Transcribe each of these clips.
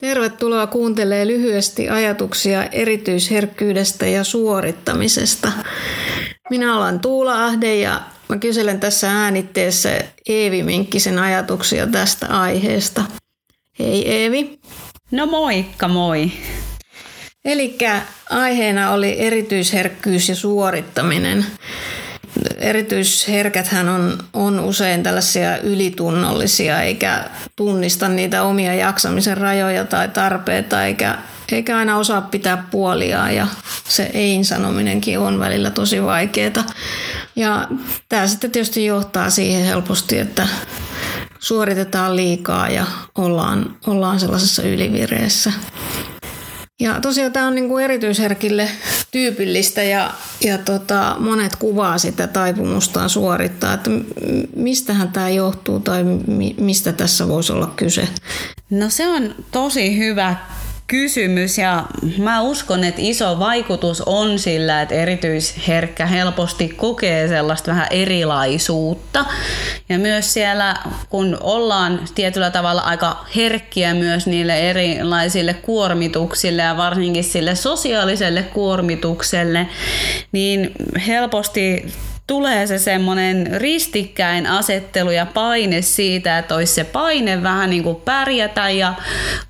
Tervetuloa kuuntelee lyhyesti ajatuksia erityisherkkyydestä ja suorittamisesta. Minä olen Tuula Ahde ja mä kyselen tässä äänitteessä Eevi Minkkisen ajatuksia tästä aiheesta. Hei Eevi. No moikka moi. Eli aiheena oli erityisherkkyys ja suorittaminen erityisherkäthän on, on usein tällaisia ylitunnollisia, eikä tunnista niitä omia jaksamisen rajoja tai tarpeita, eikä, eikä aina osaa pitää puoliaan ja se ei-sanominenkin on välillä tosi vaikeaa. Ja tämä sitten tietysti johtaa siihen helposti, että suoritetaan liikaa ja ollaan, ollaan sellaisessa ylivireessä. Ja tosiaan tämä on niin kuin erityisherkille tyypillistä ja, ja tota, monet kuvaa sitä taipumustaan suorittaa, että mistähän tämä johtuu tai mi, mistä tässä voisi olla kyse? No se on tosi hyvä kysymys ja mä uskon, että iso vaikutus on sillä, että erityisherkkä helposti kokee sellaista vähän erilaisuutta. Ja myös siellä, kun ollaan tietyllä tavalla aika herkkiä myös niille erilaisille kuormituksille ja varsinkin sille sosiaaliselle kuormitukselle, niin helposti tulee se semmoinen ristikkäin asettelu ja paine siitä, että olisi se paine vähän niin kuin pärjätä ja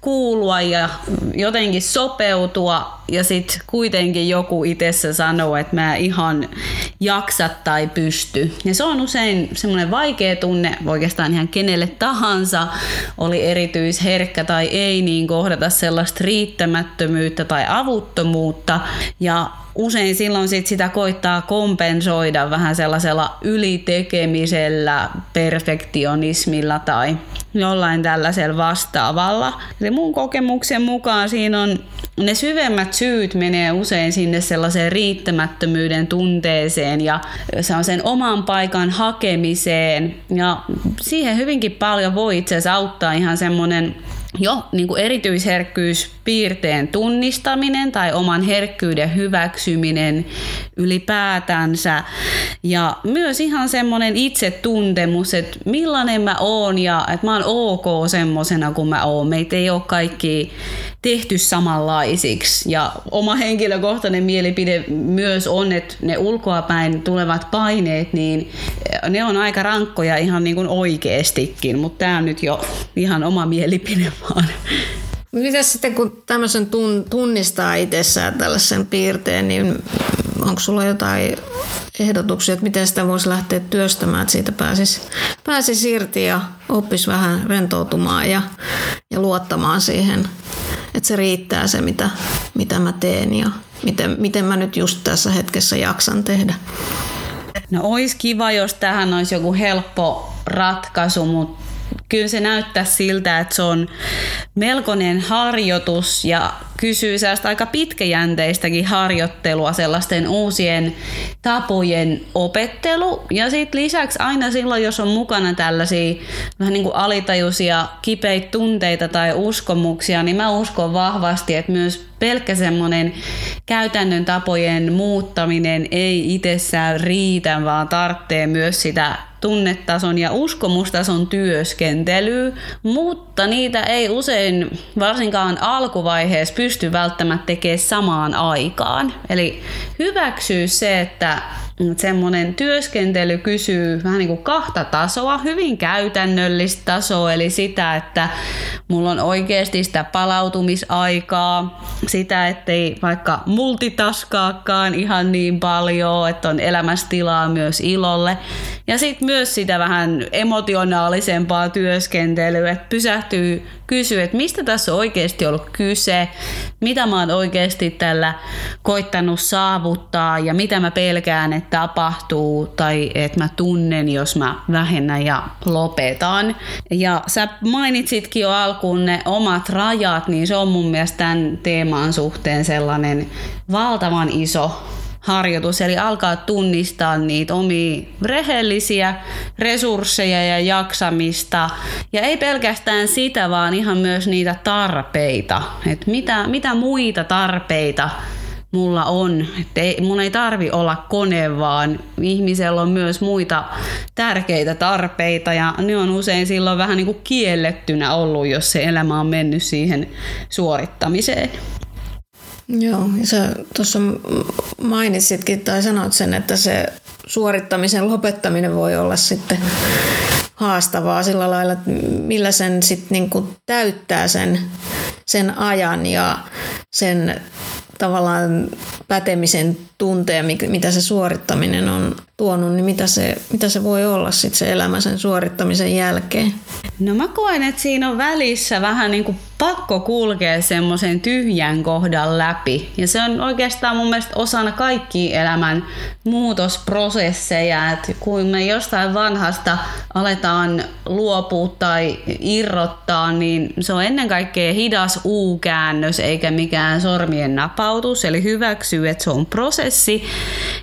kuulua ja jotenkin sopeutua ja sitten kuitenkin joku itsessä sanoo, että mä ihan jaksa tai pysty. Ja se on usein semmoinen vaikea tunne oikeastaan ihan kenelle tahansa, oli erityisherkkä tai ei, niin kohdata sellaista riittämättömyyttä tai avuttomuutta. Ja usein silloin sit sitä koittaa kompensoida vähän sellaisella ylitekemisellä, perfektionismilla tai jollain tällaisella vastaavalla. Eli mun kokemuksen mukaan siinä on ne syvemmät syyt menee usein sinne sellaiseen riittämättömyyden tunteeseen ja se on sen oman paikan hakemiseen ja siihen hyvinkin paljon voi itse asiassa auttaa ihan semmoinen jo niin kuin erityisherkkyyspiirteen tunnistaminen tai oman herkkyyden hyväksyminen ylipäätänsä ja myös ihan semmoinen itsetuntemus, että millainen mä oon ja että mä oon ok semmosena kuin mä oon. Meitä ei ole kaikki tehty samanlaisiksi ja oma henkilökohtainen mielipide myös on, että ne ulkoapäin tulevat paineet, niin ne on aika rankkoja ihan niin kuin oikeastikin, mutta tämä on nyt jo ihan oma mielipide vaan. Mitä sitten, kun tämmöisen tunnistaa itsessään tällaisen piirteen, niin onko sulla jotain ehdotuksia, että miten sitä voisi lähteä työstämään, että siitä pääsisi, pääsisi irti ja oppisi vähän rentoutumaan ja, ja luottamaan siihen, että se riittää se, mitä, mitä mä teen ja miten, miten mä nyt just tässä hetkessä jaksan tehdä. No olisi kiva, jos tähän olisi joku helppo ratkaisu, mutta kyllä se näyttää siltä, että se on melkoinen harjoitus ja kysyy sellaista aika pitkäjänteistäkin harjoittelua, sellaisten uusien tapojen opettelu. Ja sitten lisäksi aina silloin, jos on mukana tällaisia vähän niin kuin alitajuisia kipeitä tunteita tai uskomuksia, niin mä uskon vahvasti, että myös pelkkä semmoinen käytännön tapojen muuttaminen ei itsessään riitä, vaan tarvitsee myös sitä tunnetason ja uskomustason työskentelyä, mutta niitä ei usein varsinkaan alkuvaiheessa pysty välttämättä tekemään samaan aikaan. Eli hyväksyy se, että semmoinen työskentely kysyy vähän niin kuin kahta tasoa, hyvin käytännöllistä tasoa, eli sitä, että mulla on oikeasti sitä palautumisaikaa, sitä, ettei vaikka multitaskaakaan ihan niin paljon, että on elämästilaa myös ilolle. Ja sitten myös sitä vähän emotionaalisempaa työskentelyä, että pysähtyy kysyä, että mistä tässä on oikeasti ollut kyse, mitä mä oon oikeasti tällä koittanut saavuttaa ja mitä mä pelkään, että tapahtuu tai että mä tunnen, jos mä vähennän ja lopetan. Ja sä mainitsitkin jo alkuun ne omat rajat, niin se on mun mielestä tämän teeman suhteen sellainen valtavan iso harjoitus, eli alkaa tunnistaa niitä omia rehellisiä resursseja ja jaksamista. Ja ei pelkästään sitä, vaan ihan myös niitä tarpeita. Että mitä, mitä muita tarpeita mulla on. Että ei, mun ei tarvi olla kone, vaan ihmisellä on myös muita tärkeitä tarpeita ja ne on usein silloin vähän niin kuin kiellettynä ollut, jos se elämä on mennyt siihen suorittamiseen. Joo, ja sä tuossa mainitsitkin tai sanoit sen, että se suorittamisen lopettaminen voi olla sitten haastavaa sillä lailla, että millä sen sitten niinku täyttää sen, sen ajan ja sen tavallaan pätemisen tunteen, mitä se suorittaminen on tuonut, niin mitä se, mitä se voi olla sitten se elämä sen suorittamisen jälkeen? No mä koen, että siinä on välissä vähän niin kuin pakko kulkea semmoisen tyhjän kohdan läpi. Ja se on oikeastaan mun mielestä osana kaikki elämän muutosprosesseja, että kun me jostain vanhasta aletaan luopua tai irrottaa, niin se on ennen kaikkea hidas U-käännös eikä mikään sormien napautus, eli hyväksyy, että se on prosessi.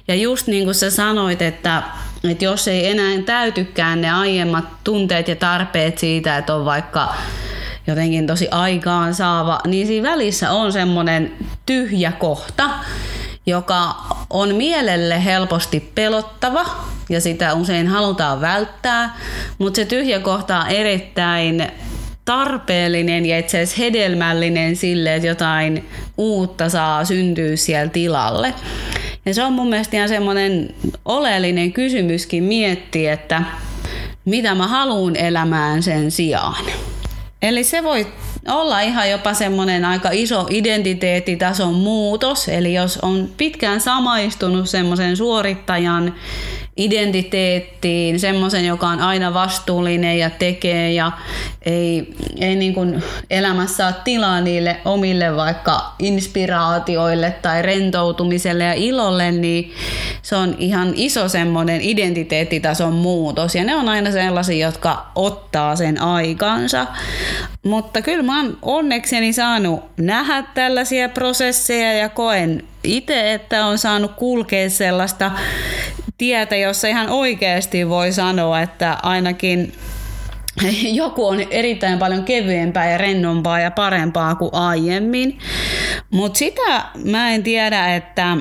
Ja just niin kuin sä sanoit, että että jos ei enää täytykään ne aiemmat tunteet ja tarpeet siitä, että on vaikka jotenkin tosi aikaan saava, niin siinä välissä on semmoinen tyhjä kohta, joka on mielelle helposti pelottava ja sitä usein halutaan välttää, mutta se tyhjä kohta on erittäin tarpeellinen ja itse asiassa hedelmällinen sille, että jotain uutta saa syntyä siellä tilalle. Ja se on mun mielestä ihan semmoinen oleellinen kysymyskin miettiä, että mitä mä haluan elämään sen sijaan. Eli se voi olla ihan jopa semmoinen aika iso identiteettitason muutos. Eli jos on pitkään samaistunut semmoisen suorittajan identiteettiin, semmoisen, joka on aina vastuullinen ja tekee ja ei, ei niin kuin elämässä ole tilaa niille omille vaikka inspiraatioille tai rentoutumiselle ja ilolle, niin se on ihan iso semmoinen identiteettitason muutos ja ne on aina sellaisia, jotka ottaa sen aikansa. Mutta kyllä mä oon onnekseni saanut nähdä tällaisia prosesseja ja koen itse, että on saanut kulkea sellaista tietä, jossa ihan oikeasti voi sanoa, että ainakin joku on erittäin paljon kevyempää ja rennompaa ja parempaa kuin aiemmin. Mutta sitä mä en tiedä, että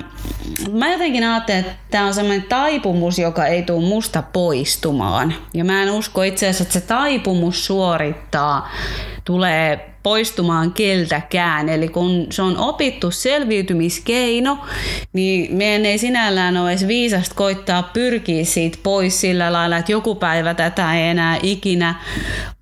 mä jotenkin ajattelen, että tämä on sellainen taipumus, joka ei tule musta poistumaan. Ja mä en usko itse asiassa, että se taipumus suorittaa tulee poistumaan keltäkään. Eli kun se on opittu selviytymiskeino, niin meidän ei sinällään ole edes viisasta koittaa pyrkiä siitä pois sillä lailla, että joku päivä tätä ei enää ikinä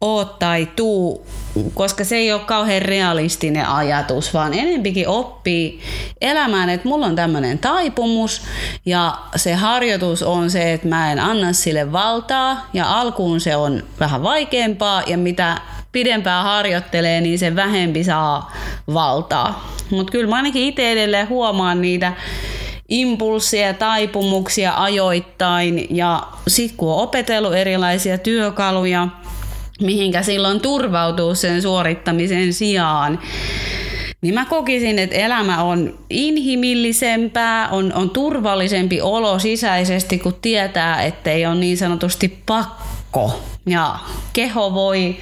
ole tai tuu, koska se ei ole kauhean realistinen ajatus, vaan enempikin oppii elämään, että mulla on tämmöinen taipumus ja se harjoitus on se, että mä en anna sille valtaa ja alkuun se on vähän vaikeampaa ja mitä pidempään harjoittelee, niin se vähempi saa valtaa. Mutta kyllä mä ainakin itse edelleen huomaan niitä impulsseja, taipumuksia ajoittain ja sitten kun on opetellut erilaisia työkaluja, mihinkä silloin turvautuu sen suorittamisen sijaan, niin mä kokisin, että elämä on inhimillisempää, on, on turvallisempi olo sisäisesti, kun tietää, että ei ole niin sanotusti pakko. Ja keho voi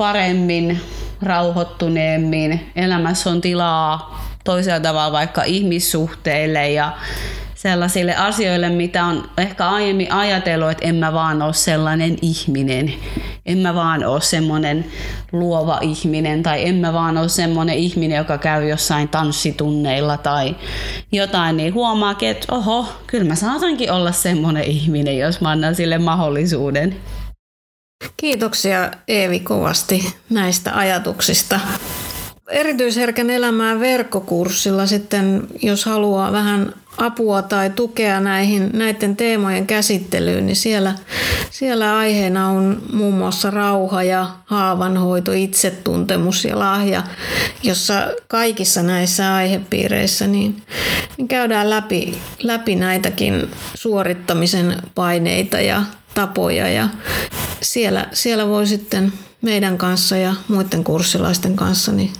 paremmin, rauhoittuneemmin. Elämässä on tilaa toisella tavalla vaikka ihmissuhteille ja sellaisille asioille, mitä on ehkä aiemmin ajatellut, että en mä vaan ole sellainen ihminen. En mä vaan ole semmoinen luova ihminen tai en mä vaan ole semmoinen ihminen, joka käy jossain tanssitunneilla tai jotain, niin huomaakin, että oho, kyllä mä saatankin olla semmoinen ihminen, jos mä annan sille mahdollisuuden. Kiitoksia Eevi kovasti näistä ajatuksista. Erityisherkän elämää verkkokurssilla sitten, jos haluaa vähän apua tai tukea näihin, näiden teemojen käsittelyyn, niin siellä, siellä aiheena on muun muassa rauha ja haavanhoito, itsetuntemus ja lahja, jossa kaikissa näissä aihepiireissä niin, niin käydään läpi, läpi näitäkin suorittamisen paineita ja tapoja ja siellä, siellä voi sitten meidän kanssa ja muiden kurssilaisten kanssa niin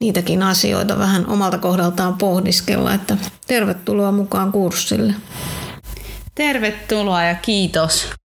niitäkin asioita vähän omalta kohdaltaan pohdiskella, että tervetuloa mukaan kurssille. Tervetuloa ja kiitos.